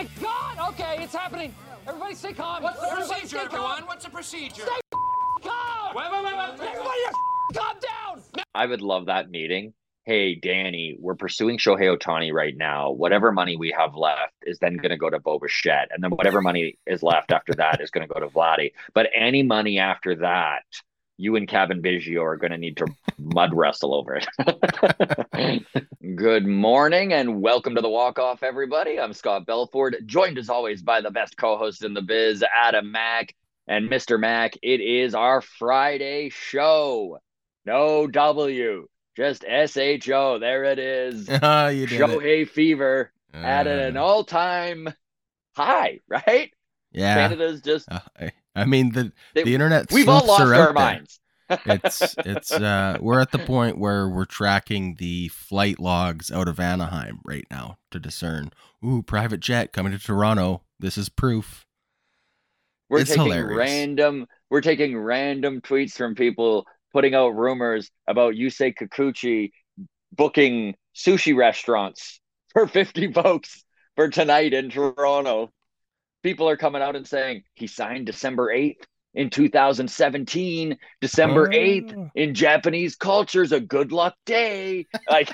My God! Okay, it's happening. Everybody stay calm. What's the Everybody procedure, stay calm. everyone? What's the procedure? Stay calm. Wait, wait, wait, wait. Everybody calm down. I would love that meeting. Hey, Danny, we're pursuing Shohei Ohtani right now. Whatever money we have left is then going to go to Bo Bichette. And then whatever money is left after that is going to go to Vladdy. But any money after that, you and Cavan Biggio are going to need to mud wrestle over it. Good morning and welcome to the walk off, everybody. I'm Scott Belford, joined as always by the best co host in the biz, Adam Mack. And Mr. Mack, it is our Friday show. No W, just SHO. There it is. Ah, you did it. Shohei Fever at an Uh, all time high, right? yeah. Canada's just, Uh, I, I mean, the, they- the internet we've all lost our minds. it's it's uh we're at the point where we're tracking the flight logs out of Anaheim right now to discern ooh private jet coming to Toronto this is proof We're It's taking hilarious. random we're taking random tweets from people putting out rumors about Yusei Kikuchi booking sushi restaurants for 50 bucks for tonight in Toronto. People are coming out and saying he signed December 8th in 2017. December 8th Oh. in Japanese culture is a good luck day. Like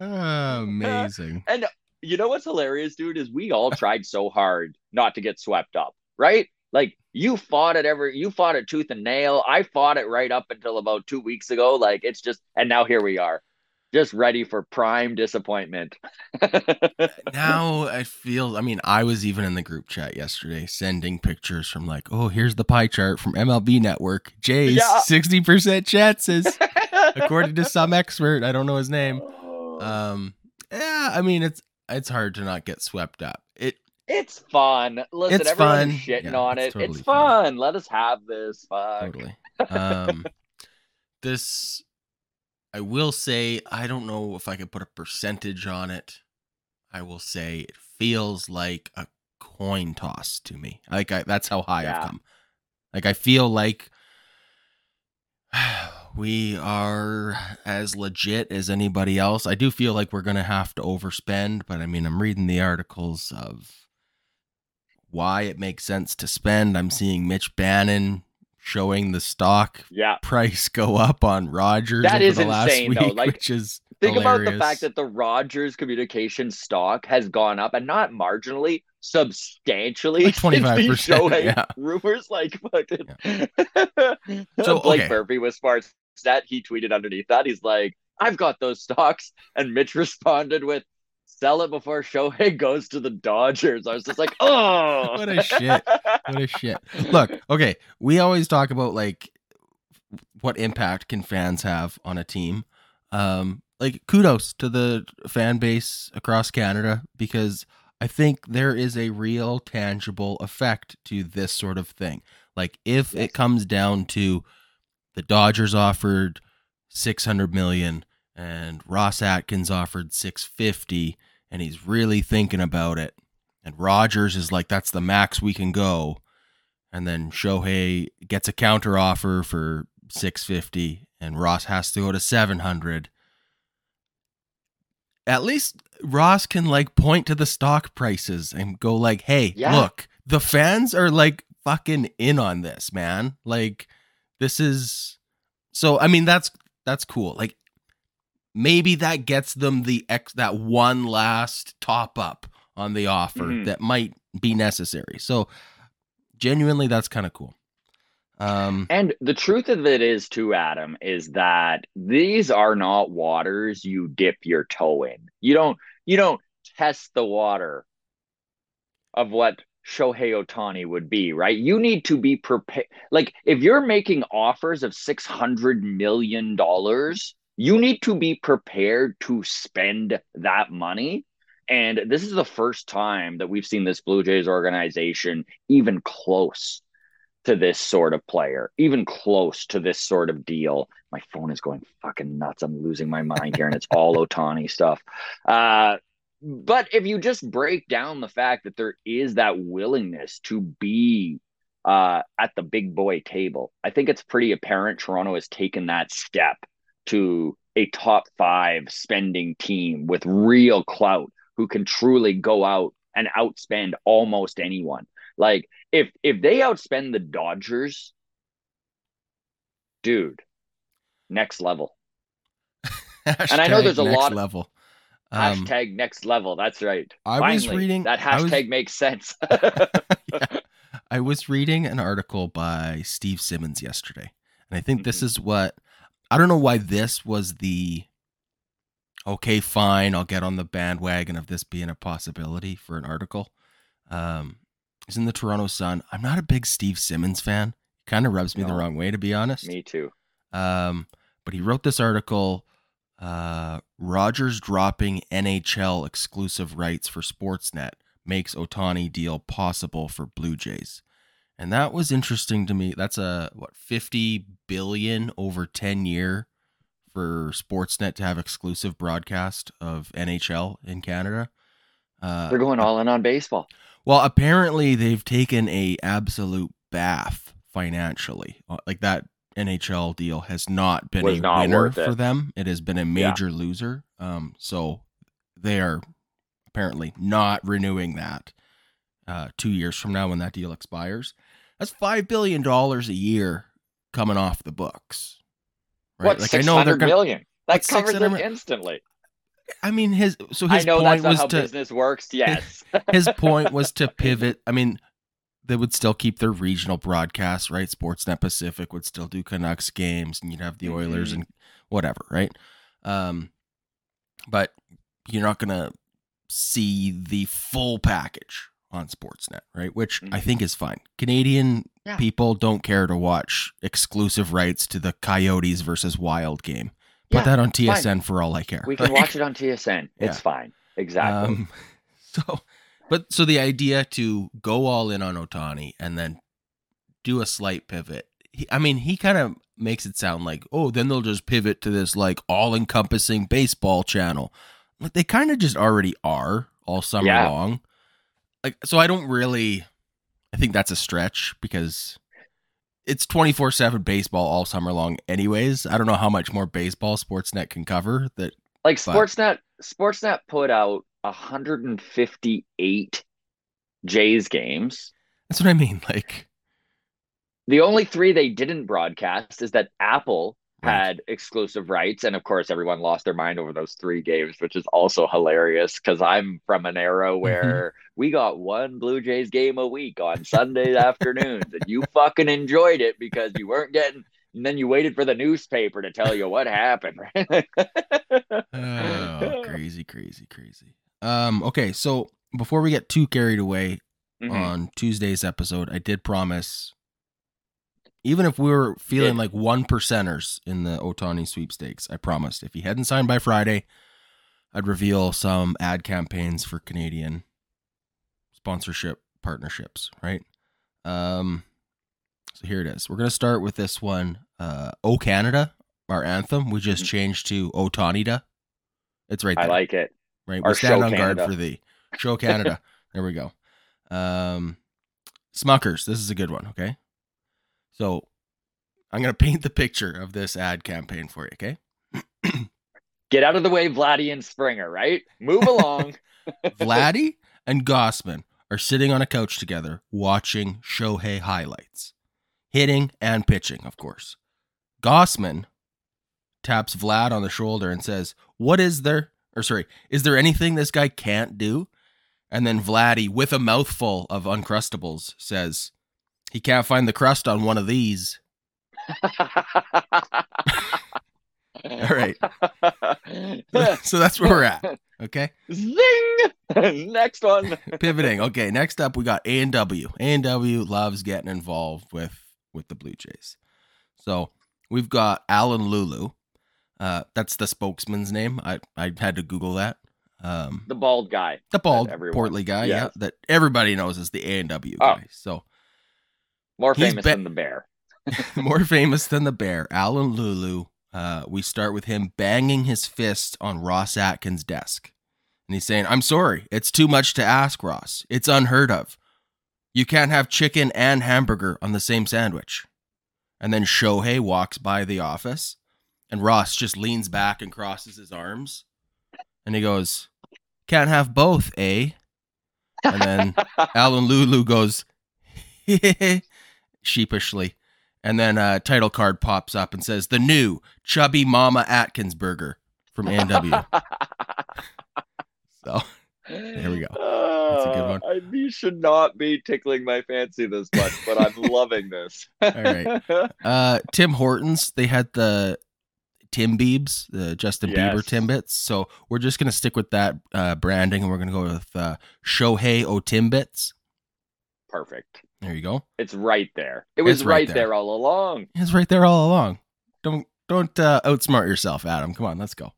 oh, amazing and you know what's hilarious, dude, is we all tried so hard not to get swept up, right? Like you fought it ever, you fought it tooth and nail. I fought it right up until about two weeks ago. Like it's just, and now here we are, just ready for prime disappointment. now I feel I mean I was even in the group chat yesterday sending pictures from like oh here's the pie chart from MLB Network Jay's Yeah. 60% chances according to some expert I don't know his name um yeah I mean it's it's hard to not get swept up it it's fun. Listen, It's everyone fun. shitting Yeah, on it's it. totally it's fun. fun. Let us have this. Fuck. totally um this i will say i don't know if i could put a percentage on it. I will say it feels like a coin toss to me. Like I, that's how high Yeah. i've come. Like i feel like we are as legit as anybody else. I do feel like we're gonna have to overspend but i mean i'm reading the articles of why it makes sense to spend. I'm seeing mitch bannon showing the stock Yeah. price go up on Rogers That is the last insane, week, though. Like, which is Think about the fact that the Rogers communication stock has gone up and not marginally, substantially Like since these 25%, Shohei yeah. rumors. Like fucking So, Blake okay. Murphy with Sportsnet, he tweeted underneath that. He's like, I've got those stocks. And Mitch responded with, sell it before Shohei goes to the Dodgers. I was just like, oh What a shit. what a shit. Look, okay, we always talk about like what impact can fans have on a team. Um like kudos to the fan base across Canada because I think there is a real tangible effect to this sort of thing. Like if Yes. it comes down to the Dodgers offered 600 million and Ross Atkins offered 650 and he's really thinking about it. And Rogers is like that's the max we can go. And then Shohei gets a counter offer for 650 and Ross has to go to 700 at least Ross can like point to the stock prices and go like hey Yeah. look the fans are like fucking in on this man. Like this is so I mean that's that's cool. Like maybe that gets them the ex that one last top up on the offer Mhm. that might be necessary so genuinely that's kind of cool um And the truth of it is, too, Adam, is that these are not waters you dip your toe in. You don't you don't test the water of what Shohei Ohtani would be, right? You need to be prepared. Like if you're making offers of six hundred million dollars, you need to be prepared to spend that money. And this is the first time that we've seen this Blue Jays organization even close to this sort of player, even close to this sort of deal. My phone is going fucking nuts. I'm losing my mind here, and it's all Ohtani stuff. Uh, but if you just break down the fact that there is that willingness to be uh, at the big boy table, I think it's pretty apparent Toronto has taken that step to a top five spending team with real clout who can truly go out and outspend almost anyone. Like if if they outspend the Dodgers, dude, next level. and I know there's a lot level. Um, hashtag next level. That's right. I Finally, was reading that I was- hashtag makes sense. yeah. I was reading an article by Steve Simmons yesterday, and I think this Mhm. is what I don't know why this was the okay, fine, I'll get on the bandwagon of this being a possibility for an article. Um, it's in the Toronto Sun. I'm not a big Steve Simmons fan. Kind of rubs me the wrong way, to be honest. Me too. Um, but he wrote this article. Uh, Rogers dropping NHL exclusive rights for Sportsnet makes Ohtani deal possible for Blue Jays, and that was interesting to me. That's a what fifty billion over ten year for Sportsnet to have exclusive broadcast of NHL in Canada. Uh, They're going all in on baseball. well, apparently they've taken a absolute bath financially. Uh, Like that NHL deal has not been Was a not winner for them. It has been a Yeah. major loser. Um, so they are apparently not renewing that uh, two years from now when that deal expires. That's five billion dollars a year coming off the books. Right? What? like Six I know they're gonna. million. That covers 600 it instantly. I mean, his so I his know point that's was how to business works. Yes. his point was to pivot. I mean, they would still keep their regional broadcasts, right? Sportsnet Pacific would still do Canucks games, and you'd have the Oilers Mhm. and whatever, right? Um, but you're not gonna see the full package on Sportsnet, right? Which I Mhm. think is fine. Canadian Yeah. people don't care to watch exclusive rights to the Coyotes versus Wild game. Put Yeah, that on fine. TSN for all I care. we can Like, watch it on TSN. It's Yeah. fine. Exactly. um, so, but so the idea to go all in on Ohtani and then do a slight pivot. He, I mean, he kind of makes it sound like, oh, then they'll just pivot to this like all-encompassing baseball channel. Like they kind of just already are all summer long. Like, so I don't really. I think that's a stretch because it's 24/7 baseball all summer long anyways. I don't know how much more baseball Sportsnet can cover that like but- Sportsnet, Sportsnet put out 158 Jays games. That's what I mean. Like The only three they didn't broadcast is that Apple. Had exclusive rights, and of course, everyone lost their mind over those three games, which is also hilarious because I'm from an era Mm-hmm. where we got one Blue Jays game a week on Sunday afternoons, and you fucking enjoyed it because you weren't getting. And then you waited for the newspaper to tell you what happened. Right? oh, crazy, crazy, crazy. Um, okay, so before we get too carried away Mhm. on Tuesday's episode, I did promise, even if we were feeling Did. like one percenters in the Ohtani sweepstakes, I promised if he hadn't signed by Friday, I'd reveal some ad campaigns for Canadian sponsorship partnerships, right? Um, so here it is. We're gonna start with this one. Uh, O Canada, our anthem. We just Mhm. changed to Otanida. It's right there I like it. right? Our we stand on guard for thee. Show Canada. there we go. Um, Smuckers. This is a good one. Okay. So I'm gonna paint the picture of this ad campaign for you. Okay. Get out of the way, Vladdy and Springer, right? Move along. Vladdy and Gausman are sitting on a couch together watching Shohei highlights, hitting and pitching, of course. Gausman taps Vlad on the shoulder and says, What is there? Or sorry, is there anything this guy can't do? And then Vladdy, with a mouthful of Uncrustables, says, He can't find the crust on one of these. All right. so that's where we're at. Okay. Zing! Next one. pivoting. Okay, next up we got A and W. A and W loves getting involved with with the Blue Jays. So we've got Alan Lulu. Uh, that's the spokesman's name. I I had to Google that. Um, The bald guy. the bald, portly guy, yeah, that everybody knows is the A and W Oh. guy. So More He's famous be- than the bear. more famous than the bear, Alan Lulu. Uh, we start with him banging his fist on Ross Atkins' desk. And he's saying, I'm sorry, it's too much to ask, Ross. It's unheard of. You can't have chicken and hamburger on the same sandwich. And then Shohei walks by the office, and Ross just leans back and crosses his arms. And he goes, Can't have both, eh? And then Alan Lulu goes sheepishly. And then a title card pops up and says, The new Chubby Mama Atkins burger from A&W. so there we go. That's a good one. I, you should not be tickling my fancy this much, but I'm loving this. All right. uh, Tim Hortons, they had the Tim Biebs, the Justin Bieber Timbits. So we're just going to stick with that uh, branding and we're going to go with uh, Shohei O Timbits. Perfect. There you go. It's right there. It was right right, there. all along. It's right there all along. Don't don't uh, outsmart yourself, Adam. Come on, let's go.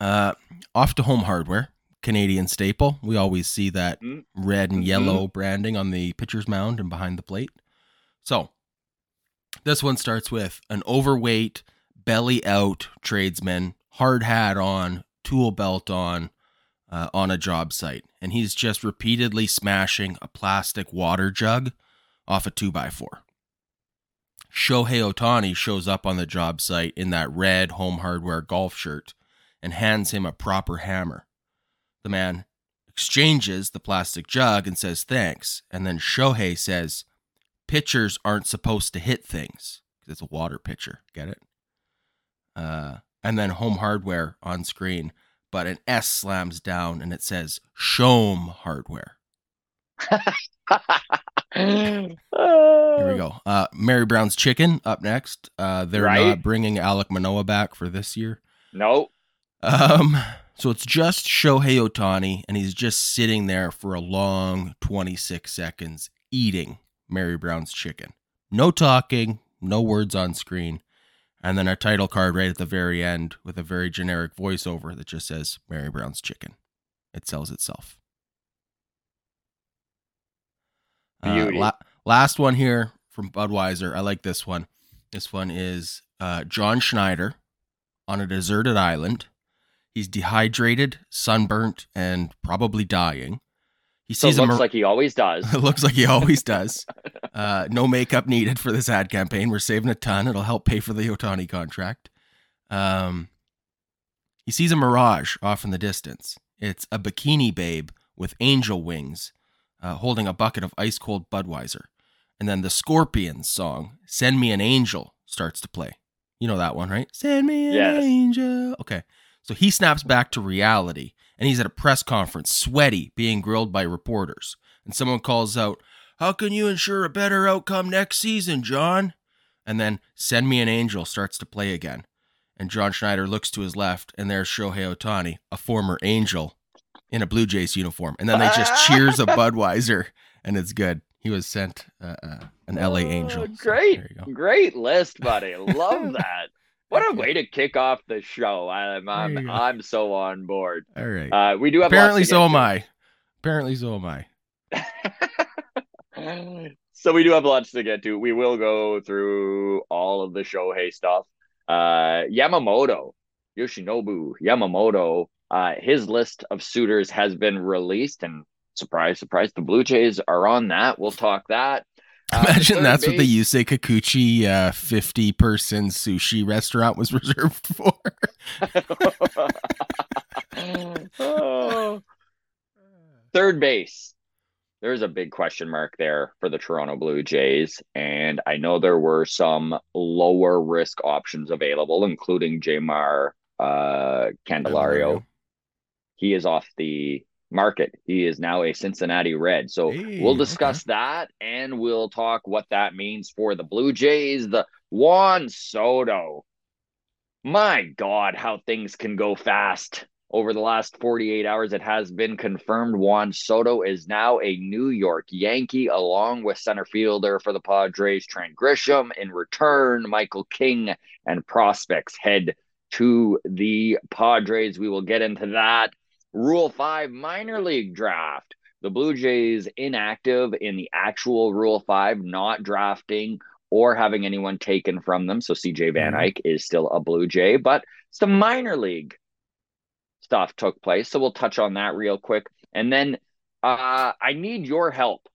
Uh, off to Home Hardware, Canadian staple. We always see that Mm. red and Mhm. yellow branding on the pitcher's mound and behind the plate. So this one starts with an overweight, belly out tradesman, hard hat on, tool belt on, uh, on a job site, and he's just repeatedly smashing a plastic water jug off a two by four. Shohei Ohtani shows up on the job site in that red home hardware golf shirt and hands him a proper hammer. The man exchanges the plastic jug and says thanks, and then Shohei says, Pitchers aren't supposed to hit things it's a water pitcher. Get it? Uh, and then home hardware on screen, but an S slams down and it says Shome Hardware. Here we go. Uh, Mary Brown's Chicken up next. Uh, they're Right. not bringing Alek Manoah back for this year. No. Um, so it's just Shohei Ohtani, and he's just sitting there for a long 26 seconds eating Mary Brown's chicken. No talking, no words on screen. And then a title card right at the very end with a very generic voiceover that just says Mary Brown's chicken. It sells itself. Uh, la- last one here from Budweiser. I like this one. This one is uh, John Schneider on a deserted island. He's dehydrated, sunburnt, and probably dying. He So it sees a looks mar- like he always does. it looks like he always does. Uh, no makeup needed for this ad campaign. We're saving a ton. It'll help pay for the Ohtani contract. Um, he sees a mirage off in the distance. It's a bikini babe with angel wings uh, holding a bucket of ice cold Budweiser. And then the Scorpions song, Send Me an Angel, starts to play. You know that one, right? Send me an Yes. angel. Okay. So he snaps back to reality and he's at a press conference, sweaty, being grilled by reporters. And someone calls out, How can you ensure a better outcome next season, John? And then Send Me an Angel starts to play again. And John Schneider looks to his left, and there's Shohei Ohtani, a former Angel, in a Blue Jays uniform. And then they just cheers a Budweiser, and it's good. He was sent uh, uh, an LA Angel. Oh, great. there you go. Great list, buddy. Love that. What a way to kick off the show. I'm I'm. I'm so on board. All right. Uh, we do have Apparently, so am. I. Apparently, so am I. so we do have lots to get to. We will go through all of the Shohei stuff. Uh, Yamamoto, Yoshinobu Yamamoto, uh, his list of suitors has been released, and surprise, surprise, the Blue Jays are on that. We'll talk that. Uh, Imagine third that's what the base- Yusei Kikuchi uh, 50 person sushi restaurant was reserved for. Oh. Third base. There's a big question mark there for the Toronto Blue Jays. And I know there were some lower risk options available, including Jeimer uh, Candelario. He is off the market. He is now a Cincinnati Red. So Hey, we'll discuss that and we'll talk what that means for the Blue Jays. The Juan Soto. My God, how things can go fast. Over the last 48 hours, it has been confirmed Juan Soto is now a New York Yankee, along with center fielder for the Padres, Trent Grisham. In return, Michael King and prospects head to the Padres. We will get into that. Rule 5 minor league draft. The Blue Jays inactive in the actual Rule 5, not drafting or having anyone taken from them. So CJ Van Mhm. Eyck is still a Blue Jay, but some minor league stuff took place. So we'll touch on that real quick. And then uh, I need your help,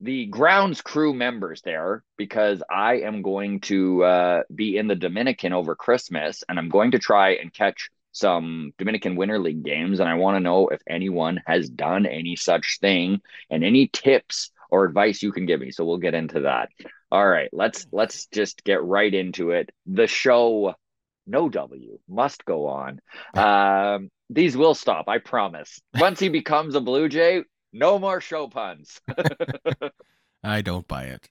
the grounds crew members there, because I am going to uh, be in the Dominican over Christmas and I'm going to try and catch some Dominican Winter League games. And I want to know if anyone has done any such thing and any tips or advice you can give me. So we'll get into that. All right, let's let's just get right into it. The show no W must go on. Um, these will stop, I promise. Once he becomes a Blue Jay, no more show puns. I don't buy it.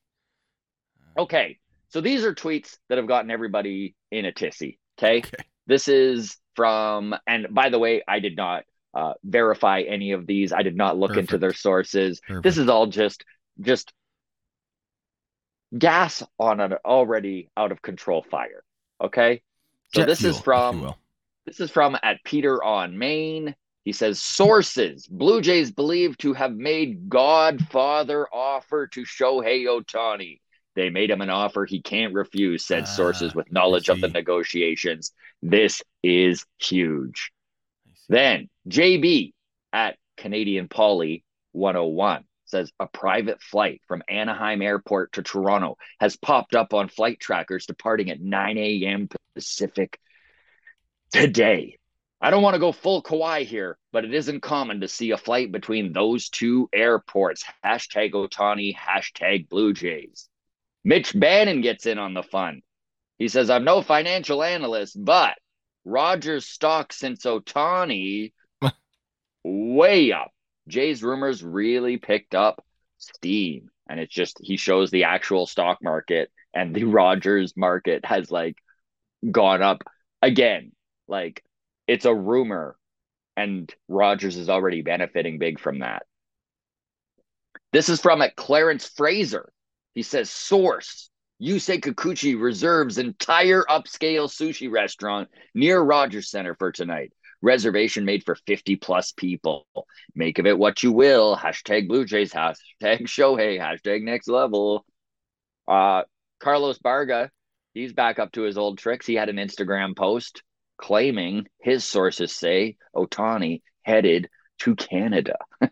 Okay, so these are tweets that have gotten everybody in a tissy. Okay, Okay. this is from, and by the way, I did not uh, verify any of these. I did not look into their sources. Perfect. This is all just just gas on an already out of control fire. Okay, so Jet this fuel, is from. This is from at Peter on Maine. He says sources: Blue Jays believed to have made Godfather offer to Shohei Ohtani. They made him an offer he can't refuse, said sources Ah, with knowledge of the negotiations. This is huge. Then JB at Canadian Poly 101 says a private flight from Anaheim Airport to Toronto has popped up on flight trackers departing at 9 a.m. Pacific today. I don't want to go full Kawhi here, but it isn't common to see a flight between those two airports. Hashtag Ohtani, hashtag Blue Jays. Mitch Bannon gets in on the fun. He says, I'm no financial analyst, but Rogers' stock since Ohtani way up. Jay's rumors really picked up steam. And it's just he shows the actual stock market and the Rogers market has like gone up again. Like it's a rumor, and Rogers is already benefiting big from that. This is from a Clarence Fraser. He says, source. Yusei Kikuchi reserves entire upscale sushi restaurant near Rogers Center for tonight. Reservation made for 50 plus people. Make of it what you will. Hashtag Blue Jays, hashtag Shohei, hashtag next level. Uh, Carlos Baerga, he's back up to his old tricks. He had an Instagram post claiming his sources say Ohtani headed to Canada.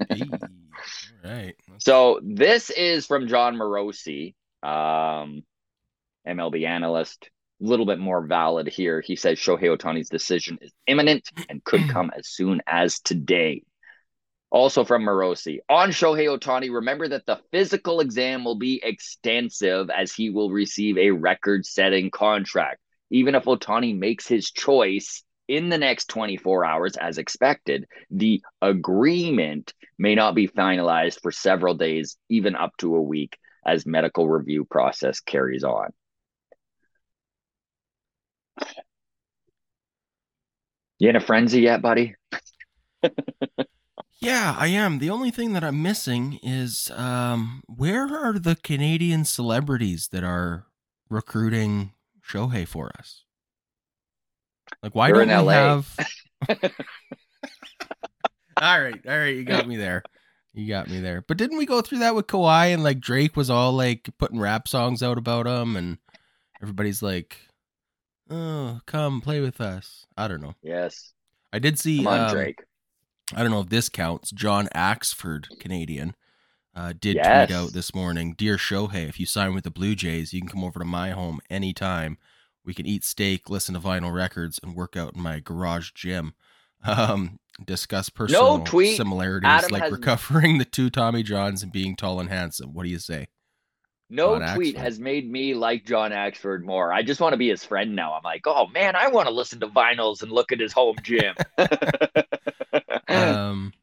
Hey, right. So this is from Jon Morosi, um, MLB analyst. A little bit more valid here. He says Shohei Ohtani's decision is imminent and could come as soon as today. Also from Morosi, on Shohei Ohtani, remember that the physical exam will be extensive as he will receive a record-setting contract. Even if Ohtani makes his choice in the next 24 hours as expected, the agreement may not be finalized for several days, even up to a week, as medical review process carries on. You in a frenzy yet, buddy? Yeah, I am. The only thing that I'm missing is um, where are the Canadian celebrities that are recruiting Shohei for us? Like, why They're don't we LA. have? all right, all right, you got me there. You got me there. But didn't we go through that with Kawhi and like Drake was all like putting rap songs out about him, and everybody's like, "Oh, come play with us." I don't know. Yes. I did see. Come on, um, Drake. I don't know if this counts. John Axford, Canadian, uh, did Yes. tweet out this morning Dear Shohei, if you sign with the Blue Jays, you can come over to my home anytime. We can eat steak, listen to vinyl records, and work out in my garage gym. Um, discuss personal tweet. similarities Adam like has- recovering the two Tommy Johns and being tall and handsome. What do you say? No John tweet Axford. has made me like John Axford more. I just want to be his friend now. I'm like, oh man, I want to listen to vinyls and look at his home gym. um,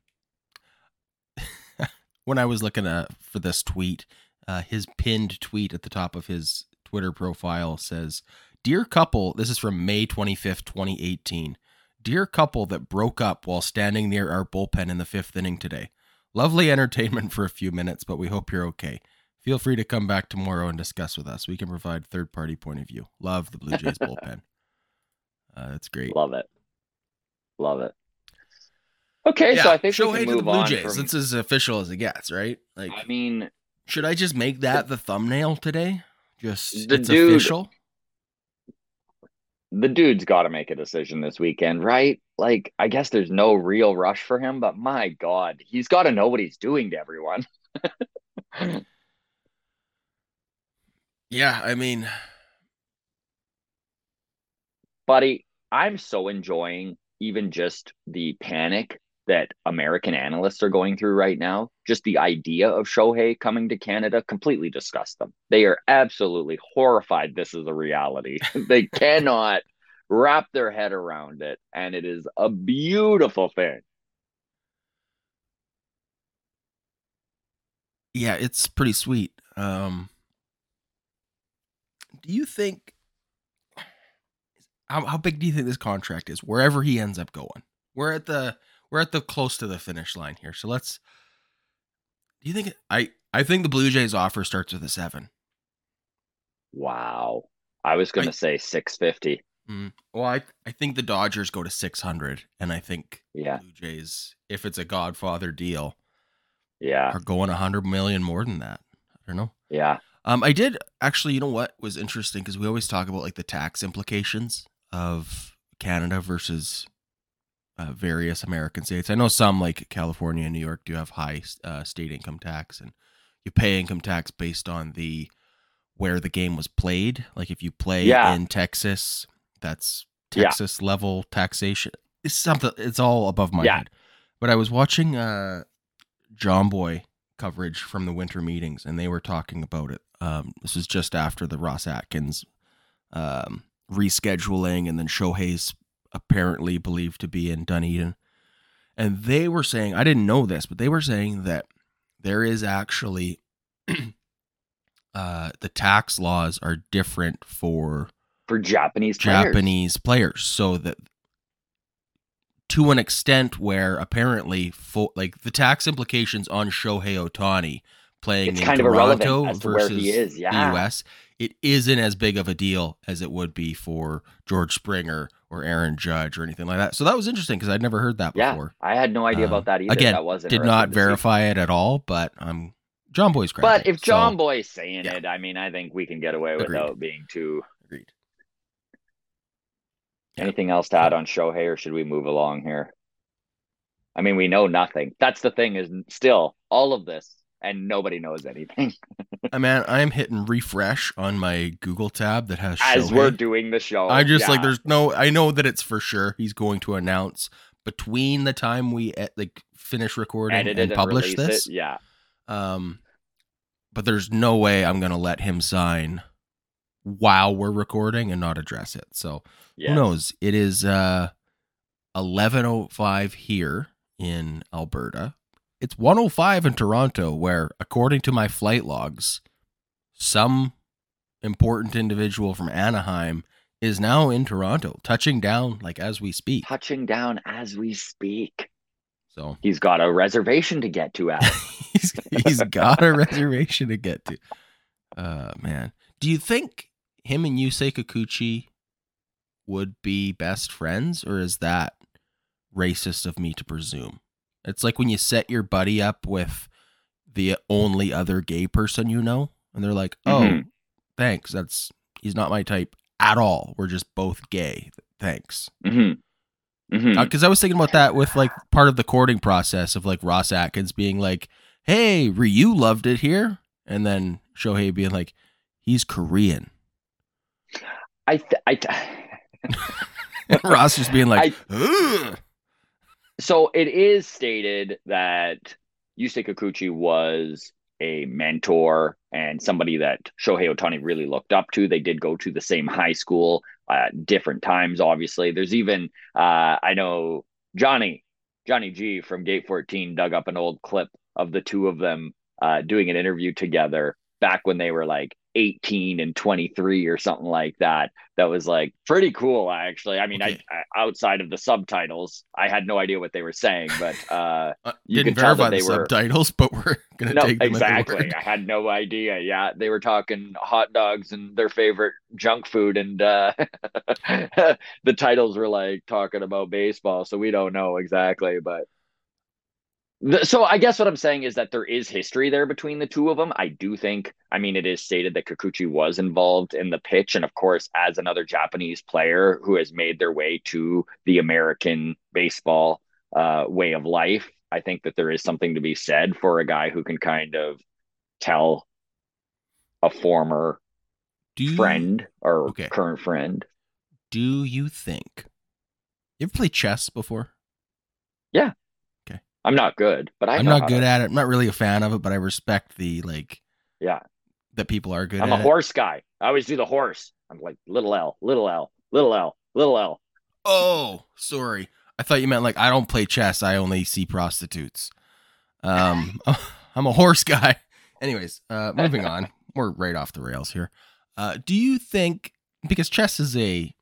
when I was looking uh, for this tweet, uh, his pinned tweet at the top of his Twitter profile says, Dear couple, this is from May 25th, 2018. Dear couple that broke up while standing near our bullpen in the fifth inning today. Lovely entertainment for a few minutes, but we hope you're okay. Feel free to come back tomorrow and discuss with us. We can provide third party point of view. Love the Blue Jays bullpen. Uh, that's great. Love it. Love it. Okay, so I think we Shohei can to the move Blue on Jays. from. It's as official as it gets, right? Like, I mean, should I just make that the thumbnail today? Just The it's dude- official. The dude's got to make a decision this weekend, right? Like, I guess there's no real rush for him, but my God, he's got to know what he's doing to everyone. Yeah, I mean, Buddy, I'm so enjoying even just the panic that American analysts are going through right now. Just the idea of Shohei coming to Canada completely disgusts them. They are absolutely horrified this is a reality. they cannot wrap their head around it, and it is a beautiful thing. yeah, it's pretty sweet. Um, do you think how how big do you think this contract is? Wherever he ends up going, we're at the we're at the close to the finish line here. So let's. Do you think I I think the Blue Jays offer starts with a seven. Wow. I was going to say 650. Mm. Well, I I think the Dodgers go to six hundred, and I think Yeah. Blue Jays, if it's a Godfather deal, Yeah. are going a hundred million more than that. I don't know. Yeah. Um, I did actually. You know what was interesting because we always talk about like the tax implications of Canada versus uh, various American states. I know some like California and New York do have high uh, state income tax, and you pay income tax based on the where the game was played. Like if you play Yeah. in Texas, that's Yeah. Texas level taxation. It's something. It's all above my Yeah. head. But I was watching uh, John Boy coverage from the winter meetings, and they were talking about it. Um, this was just after the Ross Atkins um, rescheduling, and then Shohei's apparently believed to be in Dunedin. And they were saying, I didn't know this, but they were saying that there is actually uh, the tax laws are different for For Japanese players. Japanese players, so that to an extent where apparently fo- like the tax implications on Shohei Ohtani playing It's in kind of Toronto irrelevant to where versus is, the. US, it isn't as big of a deal as it would be for George Springer or Aaron Judge or anything like that. So that was interesting because I'd never heard that Yeah. before. I had no idea Um, about that either. again, that wasn't Did not verify it at all, but um, John Boy's credit. But if John So, Boy's saying yeah. it, I mean, I think we can get away Agreed. without being too. agreed. Yeah. Anything else to add on Shohei, or should we move along here? I mean, we know nothing. That's the thing. Is still all of this, and nobody knows anything. Uh, man, I'm hitting refresh on my Google tab that has As Shohei. we're doing the show, I just like there's no I know that it's for sure he's going to announce between the time we eh, like finish recording edited and publish release this. It. Yeah, Um but there's no way I'm going to let him sign while we're recording and not address it. So, yeah. who knows? It is uh 11:05 here in Alberta. It's 105 in Toronto where according to my flight logs some important individual from Anaheim is now in Toronto, touching down like as we speak. Touching down as we speak. So He's got a reservation to get to. Adam. he's he's got a reservation to get to. Uh man. Do you think him and Yusei Kikuchi would be best friends, or is that racist of me to presume? It's like when you set your buddy up with the only other gay person you know, and they're like, "Oh, Mhm. thanks. That's he's not my type at all. We're just both gay. Thanks." Mhm. Mhm. Because I was thinking about that with like part of the courting process of like Ross Atkins being like, "Hey, Ryu loved it here," and then Shohei being like, "He's Korean." I, th- I, th- Ross just being like, "Ugh." So it is stated that Yusei Kikuchi was a mentor and somebody that Shohei Ohtani really looked up to. They did go to the same high school at different times, obviously. There's even, uh, I know Johnny, Johnny G from Gate 14 dug up an old clip of the two of them uh, doing an interview together back when they were like 18 and 23 or something like that. That was like pretty cool, actually. I mean, Okay. I, I outside of the subtitles, I had no idea what they were saying, but uh, Uh, You didn't could tell verify that the they were- subtitles, but we're gonna no, take them exactly. I had no idea. Yeah, they were talking hot dogs and their favorite junk food, and uh, the titles were like talking about baseball, so we don't know exactly. But so I guess what I'm saying is that there is history there between the two of them. I do think, I mean, it is stated that Kikuchi was involved in the pitch, and of course, as another Japanese player who has made their way to the American baseball uh, way of life, I think that there is something to be said for a guy who can kind of tell a former you, friend or Okay. current friend. Do you think you ever played chess before? I'm not good, but I I'm not good to- at it. I'm not really a fan of it, but I respect the like Yeah, that people are good I'm a it. horse guy. I always do the horse. I'm like little L, little L, little L, little L. Oh, sorry. I thought you meant like I don't play chess. I only see prostitutes. Um, I'm a horse guy. Anyways, uh, moving on. We're right off the rails here. Uh, do you think because chess is a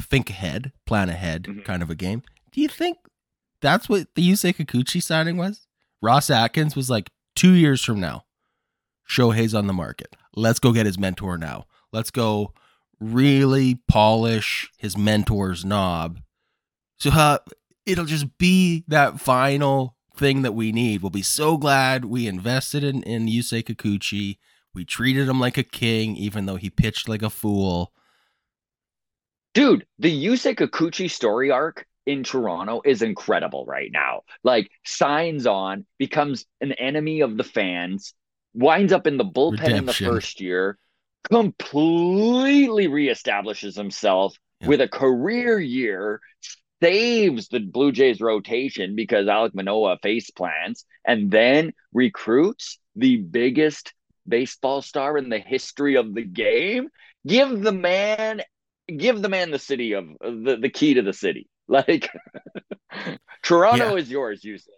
think ahead, plan ahead Mhm. kind of a game? Do you think that's what the Yusei Kikuchi signing was? Ross Atkins was like two years from now. Shohei's on the market. Let's go get his mentor now. Let's go really polish his mentor's knob. So uh, it'll just be that final thing that we need. We'll be so glad we invested in, in Yusei Kikuchi. We treated him like a king, even though he pitched like a fool. Dude, the Yusei Kikuchi story arc in Toronto is incredible right now. Like signs on, becomes an enemy of the fans, winds up in the bullpen in the first year, completely reestablishes himself Yeah. with a career year, saves the Blue Jays rotation because Alek Manoah face plants, and then recruits the biggest baseball star in the history of the game. Give the man give the man the city of the, the key to the city. Like Toronto is yours, you say.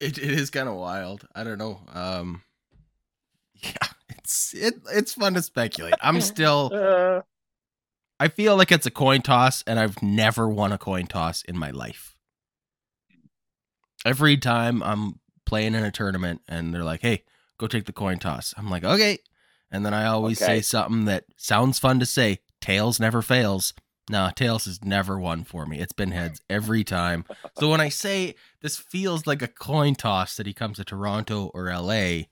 It, it is kind of wild. I don't know. Um, yeah, it's it, it's fun to speculate. I'm still. Uh, I feel like it's a coin toss, and I've never won a coin toss in my life. Every time I'm playing in a tournament, and they're like, "Hey, go take the coin toss," I'm like, "Okay," and then I always Okay. say something that sounds fun to say. Tails never fails. No, tails has never won for me. It's been heads every time. So when I say this feels like a coin toss that he comes to Toronto or LA,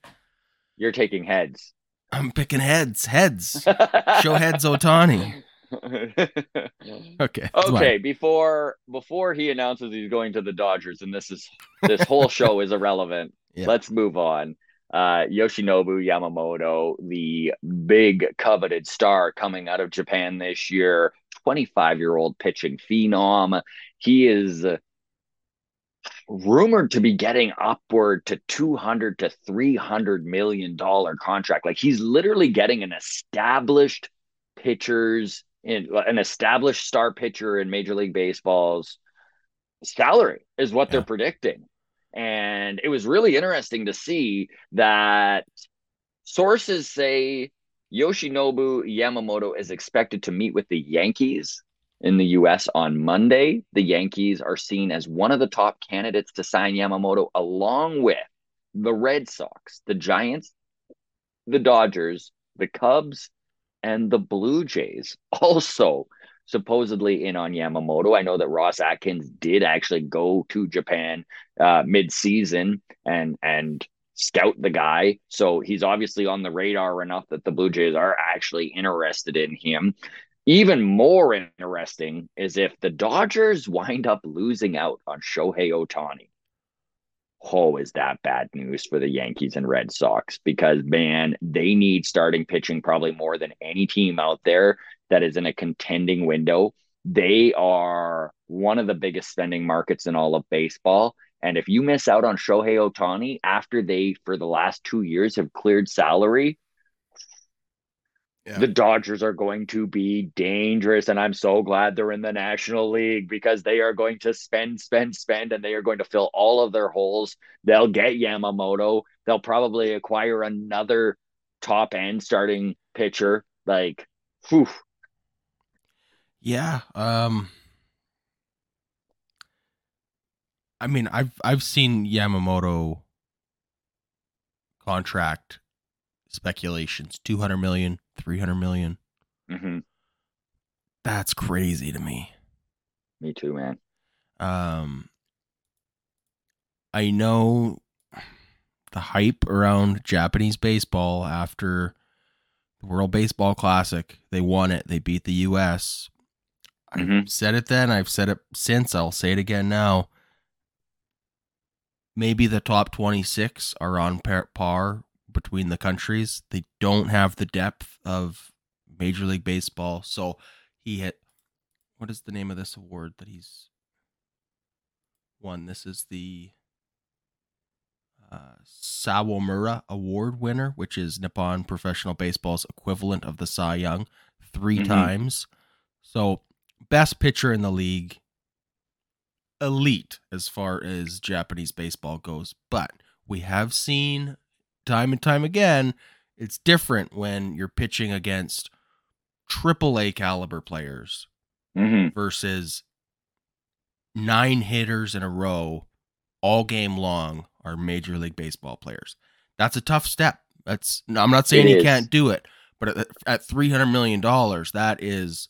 you're taking heads. I'm picking heads. Heads. Show heads Ohtani. Okay. okay, before before he announces he's going to the Dodgers, and this is this whole show is irrelevant. Yeah. Let's move on. Uh, Yoshinobu Yamamoto, the big coveted star coming out of Japan this year, 25 year old pitching phenom. He is rumored to be getting upward to 200 to 300 million dollar contract. Like he's literally getting an established pitchers in an established star pitcher in Major League Baseball's salary is what they're predicting. And it was really interesting to see that sources say Yoshinobu Yamamoto is expected to meet with the Yankees in the US on Monday. The Yankees are seen as one of the top candidates to sign Yamamoto, along with the Red Sox, the Giants, the Dodgers, the Cubs, and the Blue Jays. Also, supposedly in on Yamamoto. I know that Ross Atkins did actually go to Japan uh, mid-season and and scout the guy. So he's obviously on the radar enough that the Blue Jays are actually interested in him. Even more interesting is if the Dodgers wind up losing out on Shohei Ohtani. Oh, is that bad news for the Yankees and Red Sox? Because, man, they need starting pitching probably more than any team out there that is in a contending window. They are one of the biggest spending markets in all of baseball. And if you miss out on Shohei Ohtani after they, for the last two years, have cleared salary, Yeah. the Dodgers are going to be dangerous. And I'm so glad they're in the National League because they are going to spend, spend, spend, and they are going to fill all of their holes. They'll get Yamamoto. They'll probably acquire another top end starting pitcher. Like, whew. Yeah. Um I mean, I've I've seen Yamamoto contract speculations 200 million, 300 million. Mhm. That's crazy to me. Me too, man. Um I know the hype around Japanese baseball after the World Baseball Classic. They won it. They beat the US. Mhm. I've said it then, I've said it since, I'll say it again now. Maybe the top 26 are on par, par between the countries. They don't have the depth of Major League Baseball. So he hit what is the name of this award that he's won? This is the uh, Sawamura Award winner, which is Nippon Professional Baseball's equivalent of the Cy Young, 3 Mhm. times. So, best pitcher in the league, elite as far as Japanese baseball goes. But we have seen time and time again, it's different when you're pitching against triple A caliber players Mhm. versus nine hitters in a row all game long are major league baseball players. That's a tough step. That's I'm not saying It he is. can't do it, but at, at 300 million dollars that is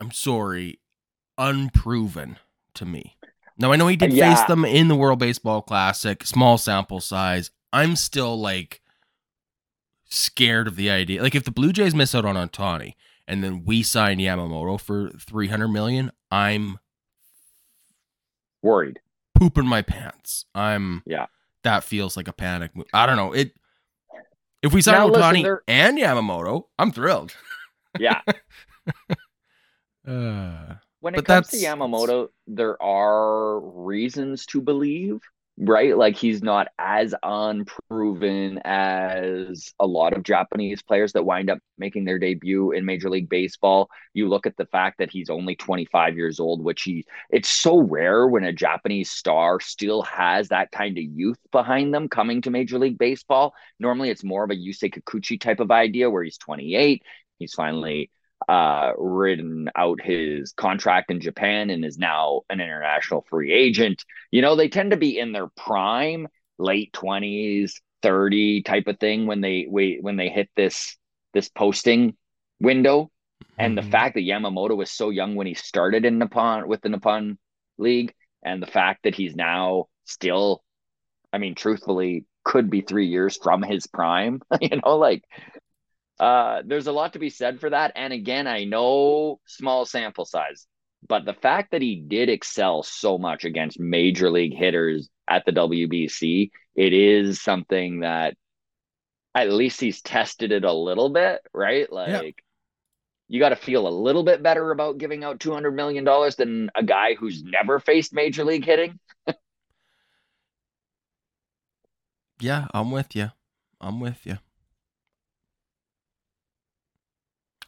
I'm sorry, unproven to me. Now I know he did Yeah. face them in the World Baseball Classic, small sample size. I'm still like scared of the idea. Like if the Blue Jays miss out on Ohtani and then we sign Yamamoto for 300 million, I'm Worried. pooping my pants. I'm Yeah. That feels like a panic move. I don't know. It if we sign Now, Ohtani there- and Yamamoto, I'm thrilled. Yeah. Uh, when But it comes to Yamamoto, there are reasons to believe, right? Like he's not as unproven as a lot of Japanese players that wind up making their debut in Major League Baseball. You look at the fact that he's only 25 years old, which he it's so rare when a Japanese star still has that kind of youth behind them coming to Major League Baseball. Normally it's more of a Yusei Kikuchi type of idea where he's 28, he's finally uh ridden out his contract in Japan and is now an international free agent. You know, they tend to be in their prime, late 20s, 30 type of thing when they we, when they hit this this posting window. And the mhm. fact that Yamamoto was so young when he started in Nippon with the Nippon League, and the fact that he's now still, I mean, truthfully, could be three years from his prime. you know, like uh, there's a lot to be said for that. And again, I know small sample size, but the fact that he did excel so much against major league hitters at the WBC, it is something that at least he's tested it a little bit, right? Like you got to feel a little bit better about giving out $200 million than a guy who's never faced major league hitting. Yeah, I'm with you. I'm with you.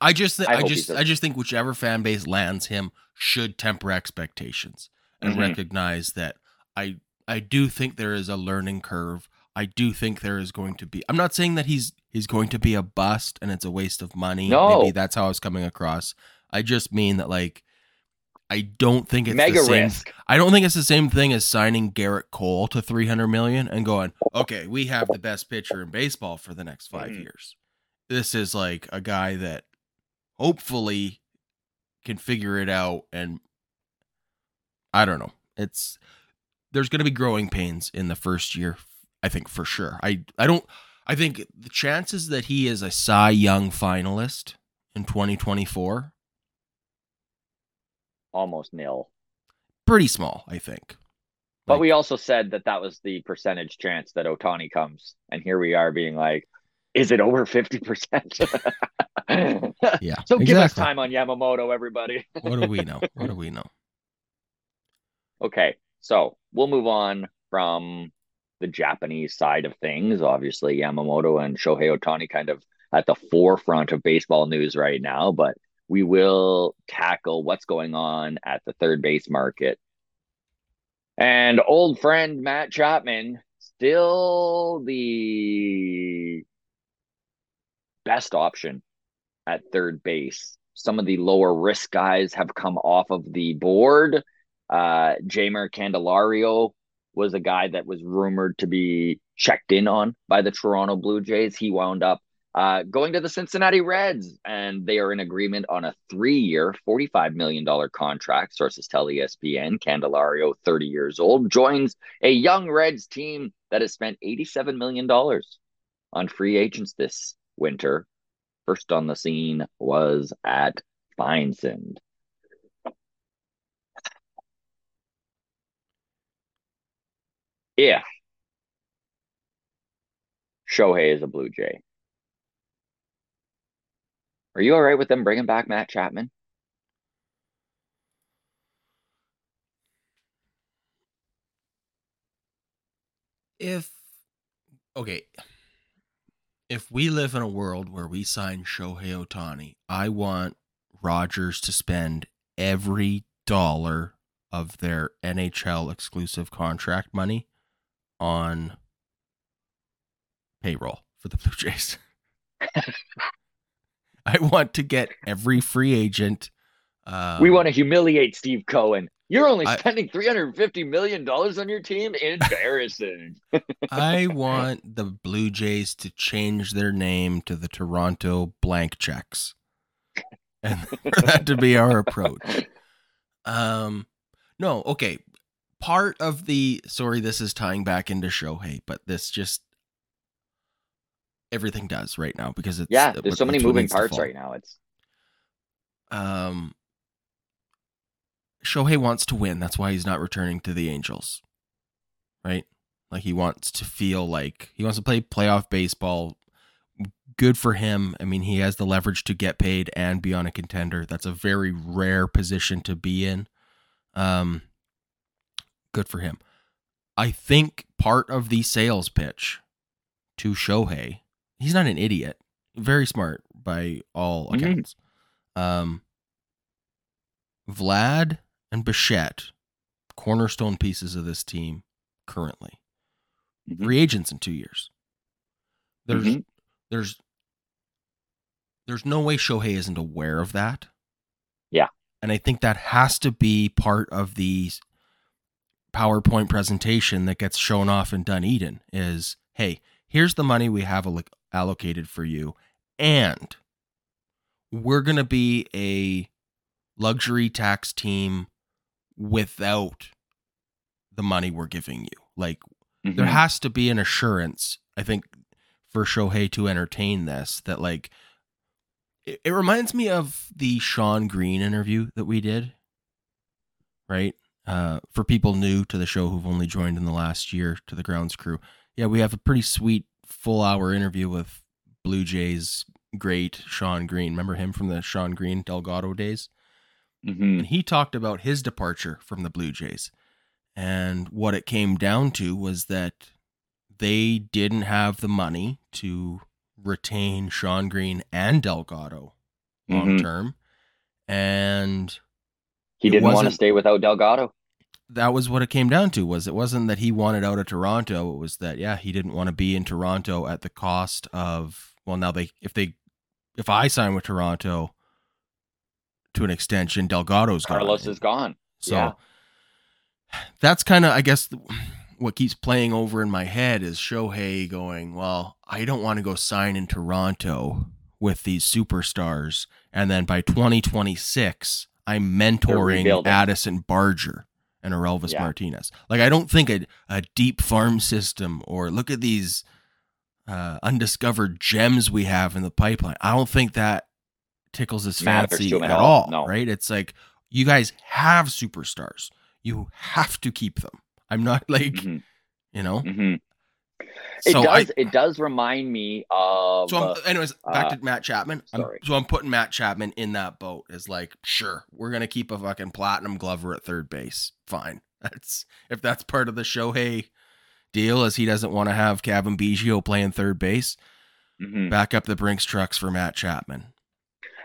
I just, th- I I, just, I just think whichever fan base lands him should temper expectations and Mhm. recognize that I, I do think there is a learning curve. I do think there is going to be. I'm not saying that he's he's going to be a bust and it's a waste of money. No. Maybe that's how I was coming across. I just mean that like I don't think it's Mega the same. risk. I don't think it's the same thing as signing Gerrit Cole to 300 million and going, okay, we have the best pitcher in baseball for the next 5 Mhm. years. This is like a guy that hopefully can figure it out and I don't know. It's there's going to be growing pains in the first year, I think for sure. I I don't I think the chances that he is a Cy Young finalist in 2024 Almost nil. pretty small, I think. But Like- we also said that that was the percentage chance that Ohtani comes. And here we are being like, is it over 50%? Yeah. So give us time on Yamamoto, everybody. What do we know? What do we know? Okay, so we'll move on from the Japanese side of things. Obviously, Yamamoto and Shohei Ohtani kind of at the forefront of baseball news right now, but we will tackle what's going on at the third base market. And old friend Matt Chapman, still the best option at third base. Some of the lower risk guys have come off of the board. Uh, Jeimer Candelario was a guy that was rumored to be checked in on by the Toronto Blue Jays. He wound up uh, going to the Cincinnati Reds, and they are in agreement on a three-year, $45 million contract. Sources tell ESPN Candelario, 30 years old, joins a young Reds team that has spent $87 million on free agents this winter. First on the scene was at Vinesend. If Shohei is a Blue Jay, are you all right with them bringing back Matt Chapman? if okay, if we live in a world where we sign Shohei Ohtani, I want Rogers to spend every dollar of their NHL exclusive contract money on payroll for the Blue Jays. I want to get every free agent. Uh, we want to humiliate Steve Cohen. You're only spending $350 million on your team? Embarrassing. I want the Blue Jays to change their name to the Toronto Blank Checks, and for that to be our approach. Um, no, okay. Part of the sorry, this is tying back into Shohei, but this just everything does right now because it's yeah, what- there's so many moving parts right now. It's Um, Shohei wants to win. That's why he's not returning to the Angels. Right? Like he wants to feel like he wants to play playoff baseball. Good for him. I mean, he has the leverage to get paid and be on a contender. That's a very rare position to be in. Um, good for him. I think part of the sales pitch to Shohei, he's not an idiot. Very smart by all Mhm. accounts. Um, Vlad and Bichette, cornerstone pieces of this team currently. Mhm. Free agents in two years. There's Mhm. there's there's no way Shohei isn't aware of that. Yeah. And I think that has to be part of the PowerPoint presentation that gets shown off in Dunedin is, hey, here's the money we have alloc- allocated for you. And we're going to be a luxury tax team without the money we're giving you. Like there Mhm. has to be an assurance, I think, for Shohei to entertain this that like it, it reminds me of the Shawn Green interview that we did. Right? Uh for people new to the show who've only joined in the last year to the grounds crew. Yeah, we have a pretty sweet full hour interview with Blue Jays great Shawn Green. Remember him from the Shawn Green Delgado days? Mhm. and he talked about his departure from the Blue Jays. And what it came down to was that they didn't have the money to retain Shawn Green and Delgado long Mhm. term. And He didn't want to stay without Delgado. that was what it came down to was it wasn't that he wanted out of Toronto, it was that yeah, he didn't want to be in Toronto at the cost of well now they if they if I sign with Toronto to an extension, Delgado's gone. Carlos is gone. So Yeah. that's kind of, I guess, what keeps playing over in my head is Shohei going, Well, I don't want to go sign in Toronto with these superstars. And then by 2026, I'm mentoring. Addison Barger and Elvis Yeah. Martinez. Like, I don't think a, a deep farm system or look at these uh, undiscovered gems we have in the pipeline. I don't think that tickles his fancy at all, all. No. right? It's like you guys have superstars. You have to keep them. I'm not like, Mhm. you know. Mhm. It So does. I it does remind me of. so I'm, anyways, back uh, to Matt Chapman. I'm, sorry. so I'm putting Matt Chapman in that boat Is like, sure, we're gonna keep a fucking platinum Glover at third base. Fine. That's if that's part of the Shohei deal, as he doesn't want to have Cavan Biggio playing third base. mhm. Back up the Brinks trucks for Matt Chapman.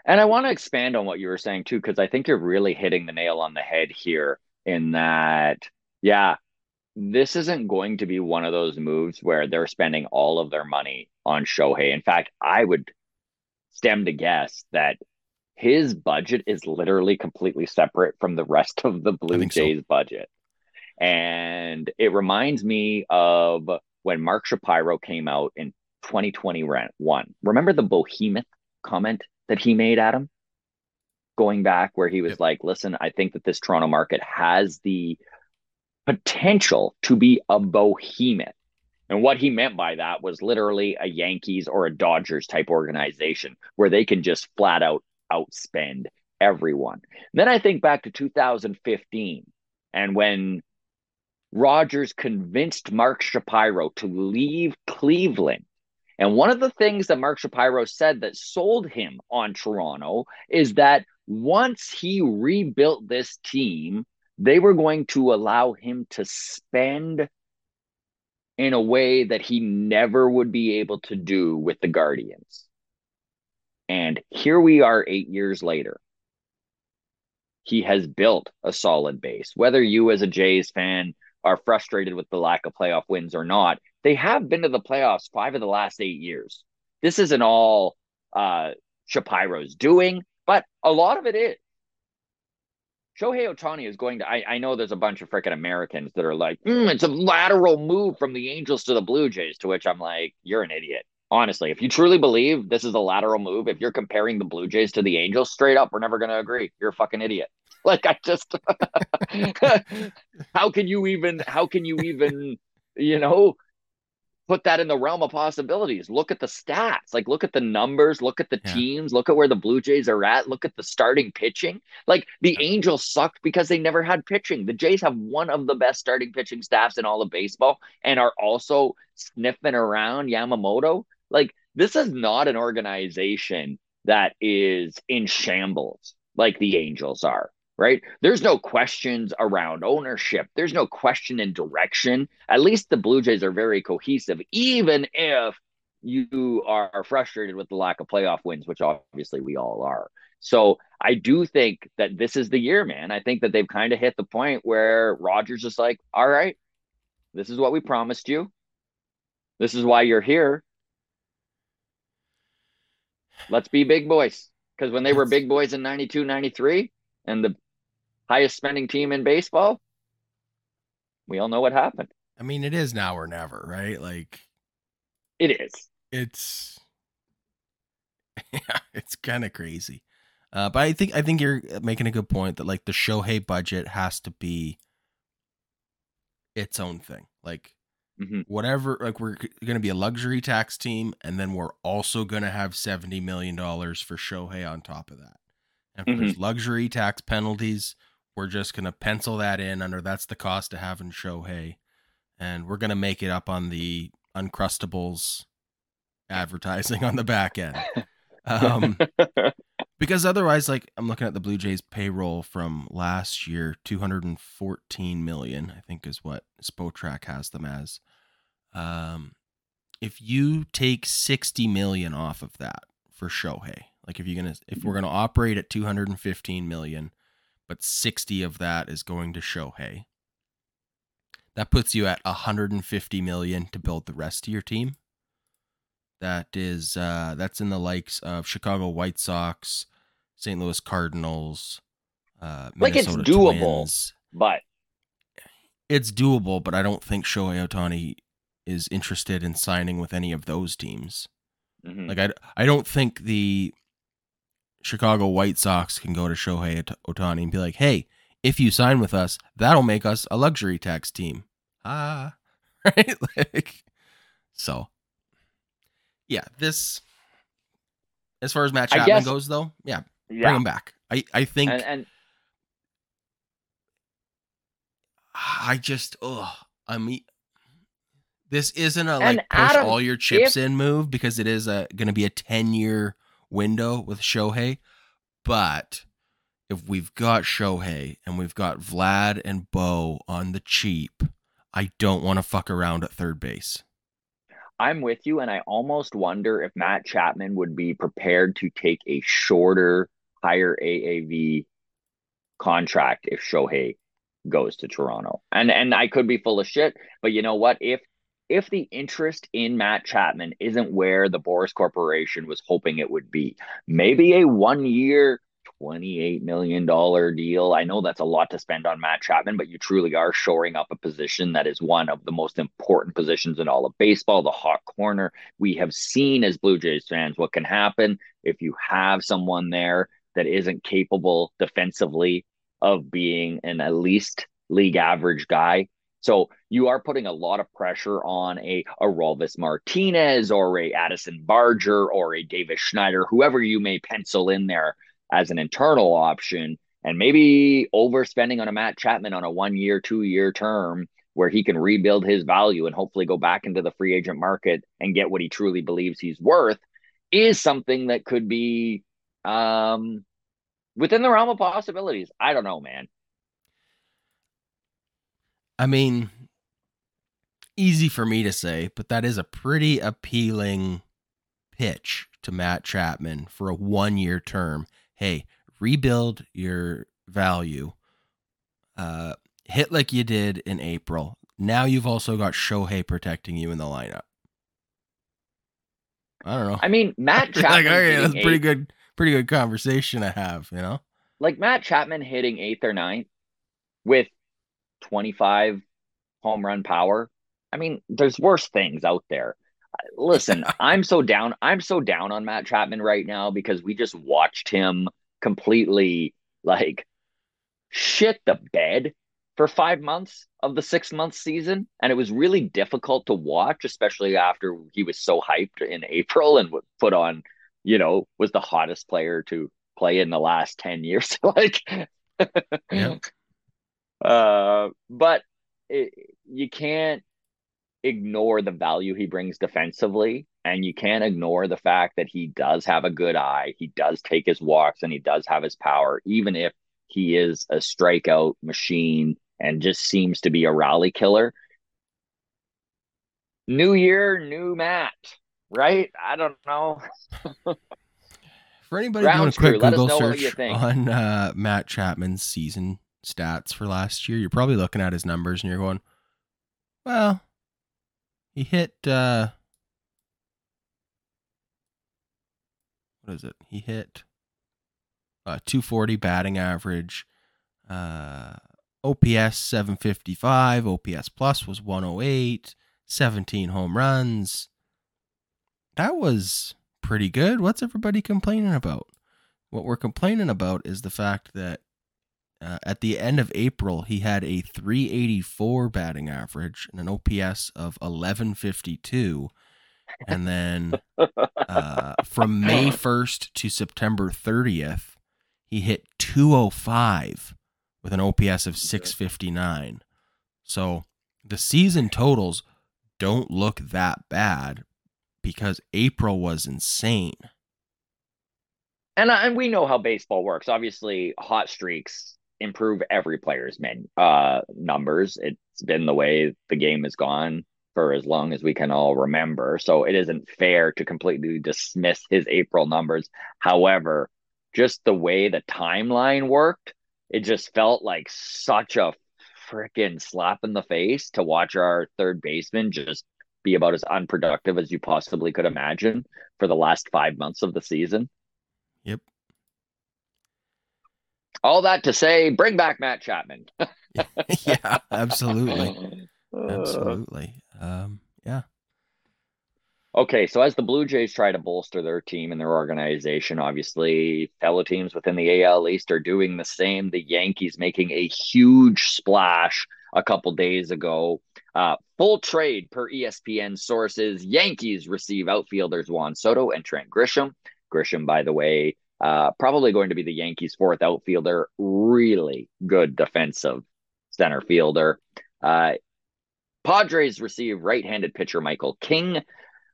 And I want to expand on what you were saying too, because I think you're really hitting the nail on the head here. In that, yeah, this isn't going to be one of those moves where they're spending all of their money on Shohei. In fact, I would stem to guess that his budget is literally completely separate from the rest of the Blue think so. Jays budget. And it reminds me of when Mark Shapiro came out in 2021. Remember the behemoth comment that he made, Adam? Going back where he was Yep. like, listen, I think that this Toronto market has the potential to be a behemoth. And what he meant by that was literally a Yankees or a Dodgers type organization where they can just flat out outspend everyone. then I think back to 2015 and when Rogers convinced Mark Shapiro to leave Cleveland. And one of the things that Mark Shapiro said that sold him on Toronto is that once he rebuilt this team, they were going to allow him to spend in a way that he never would be able to do with the Guardians. And here we are eight years later. He has built a solid base. Whether you, as a Jays fan, are frustrated with the lack of playoff wins or not, they have been to the playoffs five of the last eight years. This isn't all uh, Shapiro's doing, but a lot of it is. Shohei Ohtani is going to. I, I know there's a bunch of freaking Americans that are like, "Mm, it's a lateral move from the Angels to the Blue Jays, to which I'm like, you're an idiot. Honestly, if you truly believe this is a lateral move, if you're comparing the Blue Jays to the Angels, straight up, we're never going to agree. You're a fucking idiot. Like, I just, how can you even, how can you even, you know, put that in the realm of possibilities. Look at the stats, like look at the numbers, look at the Yeah. teams, look at where the Blue Jays are at, look at the starting pitching. Like the Yeah. Angels sucked because they never had pitching. The Jays have one of the best starting pitching staffs in all of baseball and are also sniffing around Yamamoto. Like this is not an organization that is in shambles like the Angels are right? There's no questions around ownership. There's no question in direction. At least the Blue Jays are very cohesive, even if you are frustrated with the lack of playoff wins, which obviously we all are. So I do think that this is the year, man. I think that they've kind of hit the point where Rogers is like, all right, this is what we promised you. This is why you're here. Let's be big boys. Because when they were big boys in 92, 93, and the highest spending team in baseball, we all know what happened. I mean, it is now or never, right? Like It is. it's yeah, it's kind of crazy. Uh, but I think I think you're making a good point that like the Shohei budget has to be its own thing. Like Mhm. whatever, like we're going to be a luxury tax team, and then we're also going to have seventy million dollars for Shohei on top of that. And if there's luxury tax penalties, we're just going to pencil that in under that's the cost of having Shohei, and we're going to make it up on the Uncrustables advertising on the back end. Um, because otherwise, like I'm looking at the Blue Jays payroll from last year, 214 million, I think is what Spotrac has them as. Um, if you take 60 million off of that for Shohei, like if you're gonna, if we're gonna operate at 215 million, but 60 of that is going to Shohei, that puts you at 150 million to build the rest of your team. That is uh that's in the likes of Chicago White Sox, St. Louis Cardinals, uh Like, it's doable. Twins. but It's doable, but I don't think Shohei Ohtani is interested in signing with any of those teams. mhm. Like I I don't think the Chicago White Sox can go to Shohei Ohtani and be like, "Hey, if you sign with us, that'll make us a luxury tax team." Ah, right? like so. Yeah, this as far as Matt Chapman guess- goes though, yeah, bring him back. I I think And, and I just oh, I mean this isn't a like push all your chips if- in move because it is a going to be a 10 year window with Shohei. But if we've got Shohei and we've got Vlad and Bo on the cheap, I don't want to fuck around at third base. I'm with you, and I almost wonder if Matt Chapman would be prepared to take a shorter, higher AAV contract if Shohei goes to Toronto. And and I could be full of shit, but you know what? If if the interest in Matt Chapman isn't where the Boras Corporation was hoping it would be, maybe a one year $28 million deal. I know that's a lot to spend on Matt Chapman, but you truly are shoring up a position that is one of the most important positions in all of baseball, the hot corner. We have seen as Blue Jays fans what can happen if you have someone there that isn't capable defensively of being an at least league average guy. So you are putting a lot of pressure on a Orelvis Martinez or a Addison Barger or a Davis Schneider, whoever you may pencil in there as an internal option, and maybe overspending on a Matt Chapman on a one year, two year term where he can rebuild his value and hopefully go back into the free agent market and get what he truly believes he's worth is something that could be um, within the realm of possibilities. I don't know, man. I mean, easy for me to say, but that is a pretty appealing pitch to Matt Chapman for a one year term. Hey, rebuild your value. Uh, hit like you did in April. Now you've also got Shohei protecting you in the lineup. I don't know. I mean, Matt Chapman. like, okay, that's pretty good, pretty good conversation to have, you know? Like Matt Chapman hitting eighth or ninth with 25 home run power. I mean, there's worse things out there. Listen, I'm so down. I'm so down on Matt Chapman right now because we just watched him completely like shit the bed for five months of the six month season. And it was really difficult to watch, especially after he was so hyped in April and was put on, you know, was the hottest player to play in the last 10 years. like, Yeah. uh, but it, you can't ignore the value he brings defensively. And you can't ignore the fact that he does have a good eye. He does take his walks and he does have his power, even if he is a strikeout machine and just seems to be a rally killer. New year, new Matt, right? I don't know. For anybody doing a quick crew, Google know what you search on uh, Matt Chapman's season stats for last year, you're probably looking at his numbers and you're going, well, he hit, uh, what is it? He hit uh, 240 batting average, uh, OPS 755, OPS plus was 108, 17 home runs. That was pretty good. What's everybody complaining about? What we're complaining about is the fact that uh, at the end of April, he had a 384 batting average and an OPS of 1152. And then uh, from May 1st to September 30th, he hit 205 with an OPS of 659. So the season totals don't look that bad because April was insane. and and we know how baseball works. Obviously, hot streaks improve every player's men uh numbers. It's been the way the game has gone for as long as we can all remember. So it isn't fair to completely dismiss his April numbers. However, just the way the timeline worked, it just felt like such a freaking slap in the face to watch our third baseman just be about as unproductive as you possibly could imagine for the last five months of the season. Yep. All that to say, bring back Matt Chapman. yeah, absolutely. Absolutely. Um, yeah. Okay, so as the Blue Jays try to bolster their team and their organization, obviously fellow teams within the AL East are doing the same. The Yankees making a huge splash a couple days ago. Uh, full trade per ESPN sources. Yankees receive outfielders Juan Soto and Trent Grisham. Grisham, by the way, uh, probably going to be the Yankees' fourth outfielder. Really good defensive center fielder. Uh, Padres receive right-handed pitcher Michael King,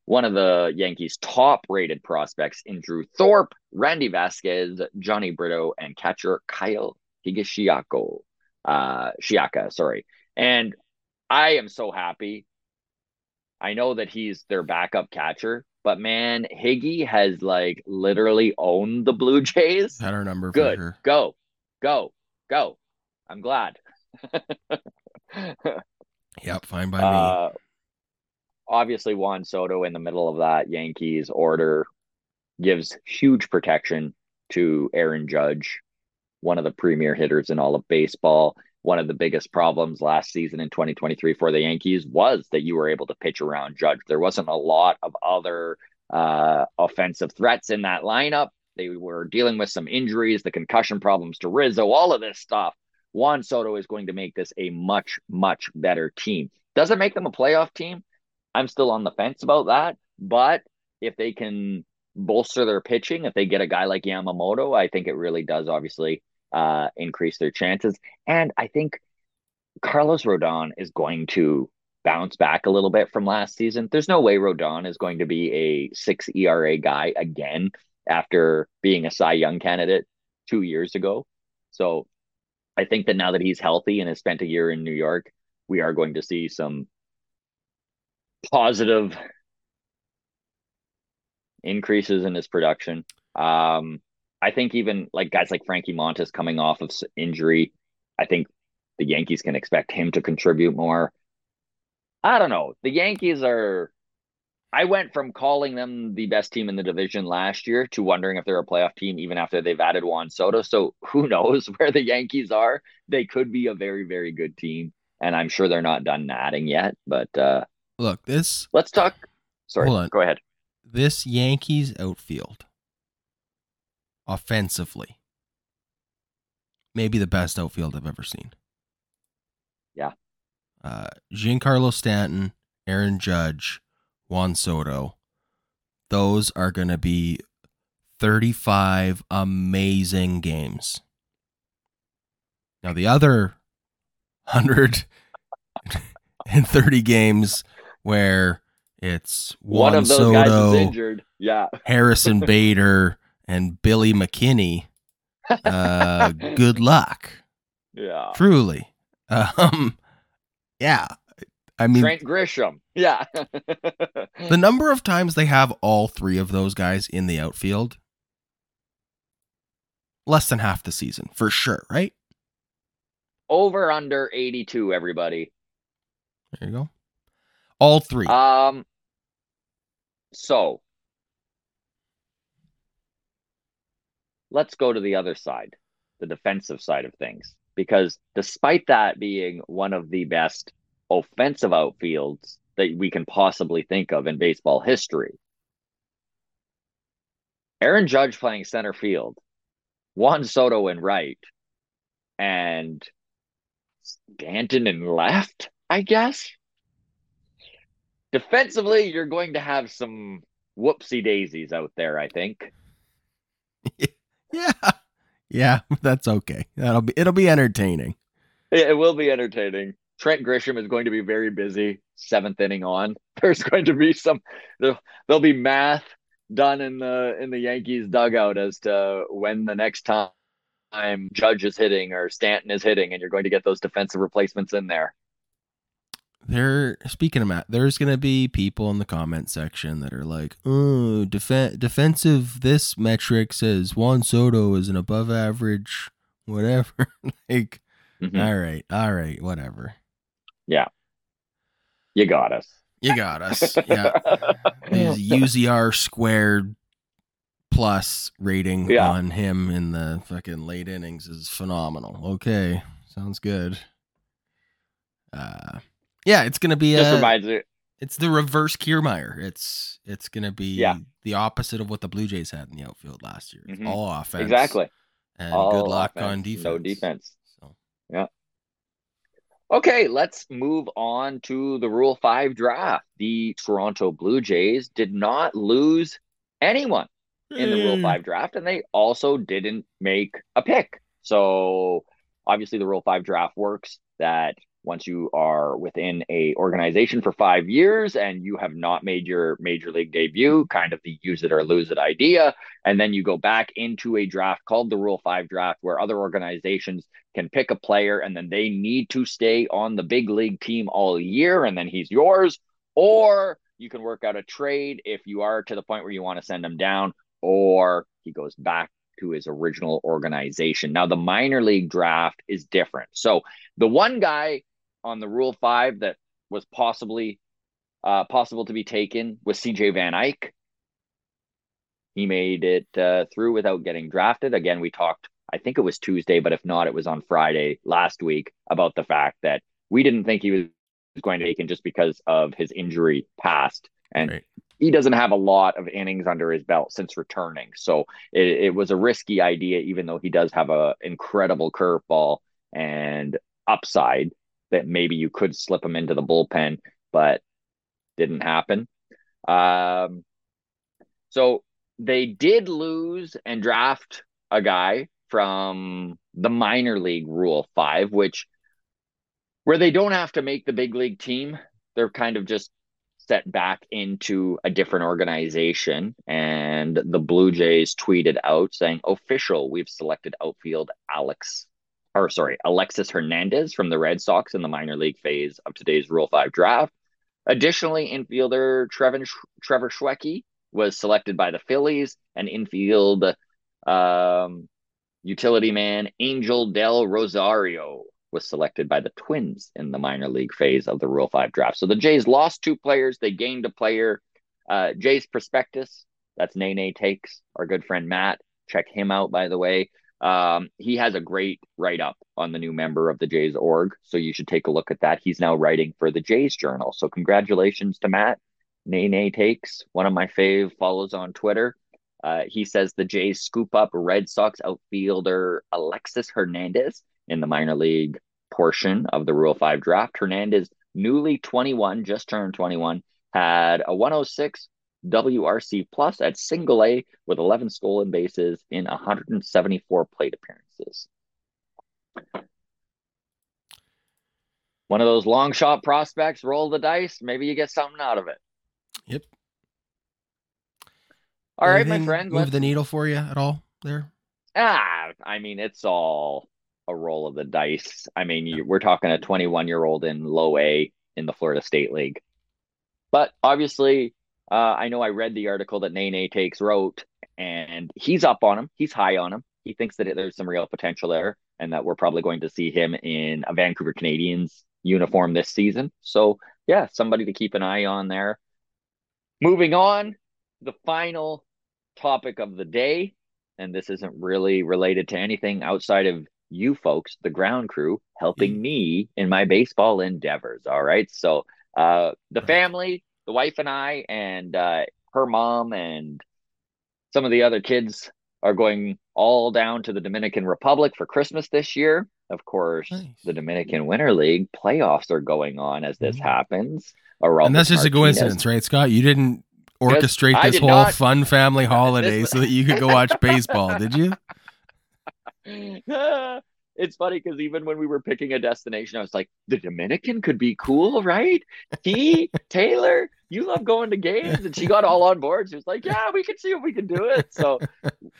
one of the Yankees' top-rated prospects in Drew Thorpe, Randy Vasquez, Jhony Brito, and catcher Kyle Higashioka. Uh, Shiaka, sorry. And I am so happy. I know that he's their backup catcher, but man, Higgy has like literally owned the Blue Jays. Had our number Good. for her. Go, go, go. I'm glad. Yep, fine by me. Uh, obviously, Juan Soto in the middle of that Yankees order gives huge protection to Aaron Judge, one of the premier hitters in all of baseball. One of the biggest problems last season in 2023 for the Yankees was that you were able to pitch around Judge. There wasn't a lot of other uh, offensive threats in that lineup. They were dealing with some injuries, the concussion problems to Rizzo, all of this stuff. Juan Soto is going to make this a much, much better team. Does it make them a playoff team? I'm still on the fence about that. But if they can bolster their pitching, if they get a guy like Yamamoto, I think it really does obviously uh, increase their chances. And I think Carlos Rodon is going to bounce back a little bit from last season. There's no way Rodon is going to be a six ERA guy again after being a Cy Young candidate two years ago. So I think that now that he's healthy and has spent a year in New York, we are going to see some positive increases in his production. Um, I think even like guys like Frankie Montas coming off of injury, I think the Yankees can expect him to contribute more. I don't know. The Yankees are. I went from calling them the best team in the division last year to wondering if they're a playoff team even after they've added Juan Soto. So who knows where the Yankees are? They could be a very, very good team. And I'm sure they're not done adding yet. But uh look, this let's talk. Sorry, Hold on. go ahead. This Yankees outfield offensively, maybe the best outfield I've ever seen. Yeah. Uh, Giancarlo Stanton, Aaron Judge, Juan Soto. Those are going to be 35 amazing games. Now, the other 130 games where it's One Juan of those Soto, guys is injured. Yeah. Harrison Bader, and Billy McKinney. Uh, good luck. Yeah. Truly. Um, yeah. I mean, Trent Grisham. Yeah. the number of times they have all three of those guys in the outfield, less than half the season for sure, right? Over under 82, everybody. There you go. All three. Um so let's go to the other side, the defensive side of things. Because despite that being one of the best offensive outfields that we can possibly think of in baseball history, Aaron Judge playing center field, Juan Soto in right, and Stanton in left, I guess. Defensively, you're going to have some whoopsie daisies out there, I think. Yeah, Yeah, that's okay. That'll be it'll be entertaining. It, it will be entertaining. Trent Grisham is going to be very busy seventh inning on. There's going to be some there'll, there'll be math done in the in the Yankees dugout as to when the next time Judge is hitting or Stanton is hitting, and you're going to get those defensive replacements in there. There, speaking of Matt, there's gonna be people in the comment section that are like, "Oh, def- defensive. This metric says Juan Soto is an above average, whatever." like, Mhm. all right, all right, whatever. Yeah, you got us. You got us. Yeah, his UZR squared plus rating Yeah. on him in the fucking late innings is phenomenal. Okay, sounds good. Uh, yeah, it's gonna be Just a. reminds me. It's the reverse Kiermaier. It's it's gonna be Yeah. the opposite of what the Blue Jays had in the outfield last year. Mhm. all offense. Exactly. And All good luck on defense. No defense. So yeah. Okay, let's move on to the Rule 5 draft. The Toronto Blue Jays did not lose anyone in the Rule 5 draft, and they also didn't make a pick. So obviously the Rule 5 draft works that once you are within a organization for five years and you have not made your major league debut, kind of the use it or lose it idea, and then you go back into a draft called the Rule 5 draft where other organizations can pick a player and then they need to stay on the big league team all year and then he's yours or you can work out a trade if you are to the point where you want to send him down or he goes back to his original organization. Now the minor league draft is different. So the one guy on the rule 5 that was possibly uh, possible to be taken was CJ Van Eyck. he made it uh, through without getting drafted. Again, we talked, I think it was Tuesday, but if not, it was on Friday last week about the fact that we didn't think he was going to it just because of his injury past. And Right. he doesn't have a lot of innings under his belt since returning. So it, it was a risky idea, even though he does have a incredible curveball and upside that maybe you could slip him into the bullpen, but didn't happen. Um, so they did lose and draft a guy from the minor league rule five, which where they don't have to make the big league team, they're kind of just set back into a different organization. And the Blue Jays tweeted out saying, official, we've selected outfield Alex, or sorry, Alexis Hernandez from the Red Sox in the minor league phase of today's Rule 5 draft. Additionally, infielder Trevor, Trevor Schwecke was selected by the Phillies, and infield um, utility man Angel Del Rosario was selected by the Twins in the minor league phase of the Rule 5 draft. So the Jays lost two players, they gained a player. Uh, Jays Prospectus, that's Nene Takes, our good friend Matt. Check him out, by the way. Um, he has a great write up on the new member of the Jays org. So you should take a look at that. He's now writing for the Jays Journal. So congratulations to Matt. Nay Nay Takes, one of my fave follows on Twitter. Uh, he says the Jays scoop up Red Sox outfielder Alexis Hernandez in the minor league portion of the Rule 5 draft. Hernandez, newly 21, just turned 21, had a 106 WRC plus at single A with 11 stolen bases in 174 plate appearances. One of those long shot prospects, roll the dice, maybe you get something out of it. Yep. All right, my Anything friend. Move let's- the needle for you at all there? Ah, I mean, it's all a roll of the dice. I mean, you, we're talking a 21 year old in low A in the Florida State League. But obviously, uh, I know I read the article that Nene Takes wrote, and he's up on him. He's high on him. He thinks that there's some real potential there, and that we're probably going to see him in a Vancouver Canadians uniform this season. So, yeah, somebody to keep an eye on there. Moving on, the final topic of the day, and this isn't really related to anything outside of you folks, the ground crew, helping me in my baseball endeavors. All right. So, uh, the family, the wife and I, and uh, her mom, and some of the other kids are going all down to the Dominican Republic for Christmas this year. Of course, Nice. the Dominican Winter League playoffs are going on as this Mm. happens. And that's just a coincidence, right, Scott? You didn't orchestrate this whole not. fun family holiday so that you could go watch baseball, did you? it's funny because even when we were picking a destination, I was like, the Dominican could be cool, right? He, Taylor, you love going to games. And she got all on board. She was like, yeah, we can see if we can do it. So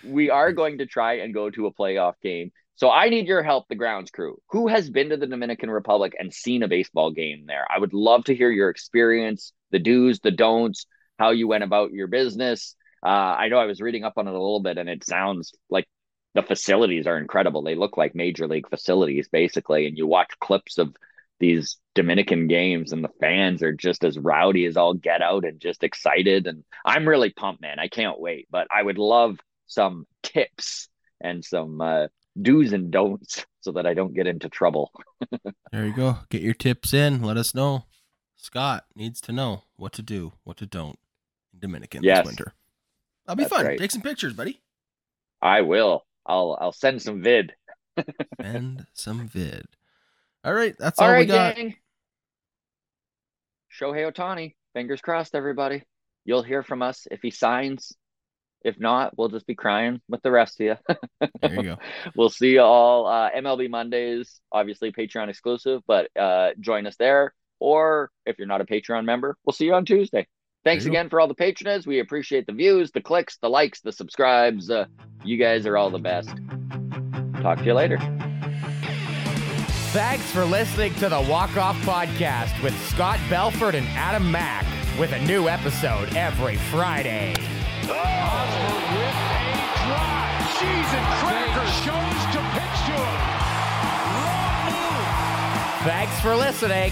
we are going to try and go to a playoff game. So I need your help, the grounds crew. Who has been to the Dominican Republic and seen a baseball game there? I would love to hear your experience, the do's, the don'ts, how you went about your business. Uh, I know I was reading up on it a little bit, and it sounds like the facilities are incredible. They look like major league facilities, basically. And you watch clips of these Dominican games, and the fans are just as rowdy as all get out and just excited. And I'm really pumped, man. I can't wait. But I would love some tips and some uh, do's and don'ts so that I don't get into trouble. There you go. Get your tips in. Let us know. Scott needs to know what to do, what to don't in Dominican Yes. this winter. That'll be That's fun. right. Take some pictures, buddy. I will. I'll I'll send some vid. And some vid. All right, that's all, All we right, got. gang. Shohei Ohtani. Fingers crossed, everybody. You'll hear from us if he signs. If not, we'll just be crying with the rest of you. There you go. we'll see you all uh, MLB Mondays, obviously Patreon exclusive, but uh, join us there. Or if you're not a Patreon member, we'll see you on Tuesday. Thanks There you go. again for all the patronage. We appreciate the views, the clicks, the likes, the subscribes. Uh, you guys are all the best. Talk to you later. Thanks for listening to the Walk Off Podcast with Scott Belford and Adam Mack, with a new episode every Friday. Osborne with a drive. Cheese and crackers. Jones to pitch to him. Wrong move. Thanks for listening.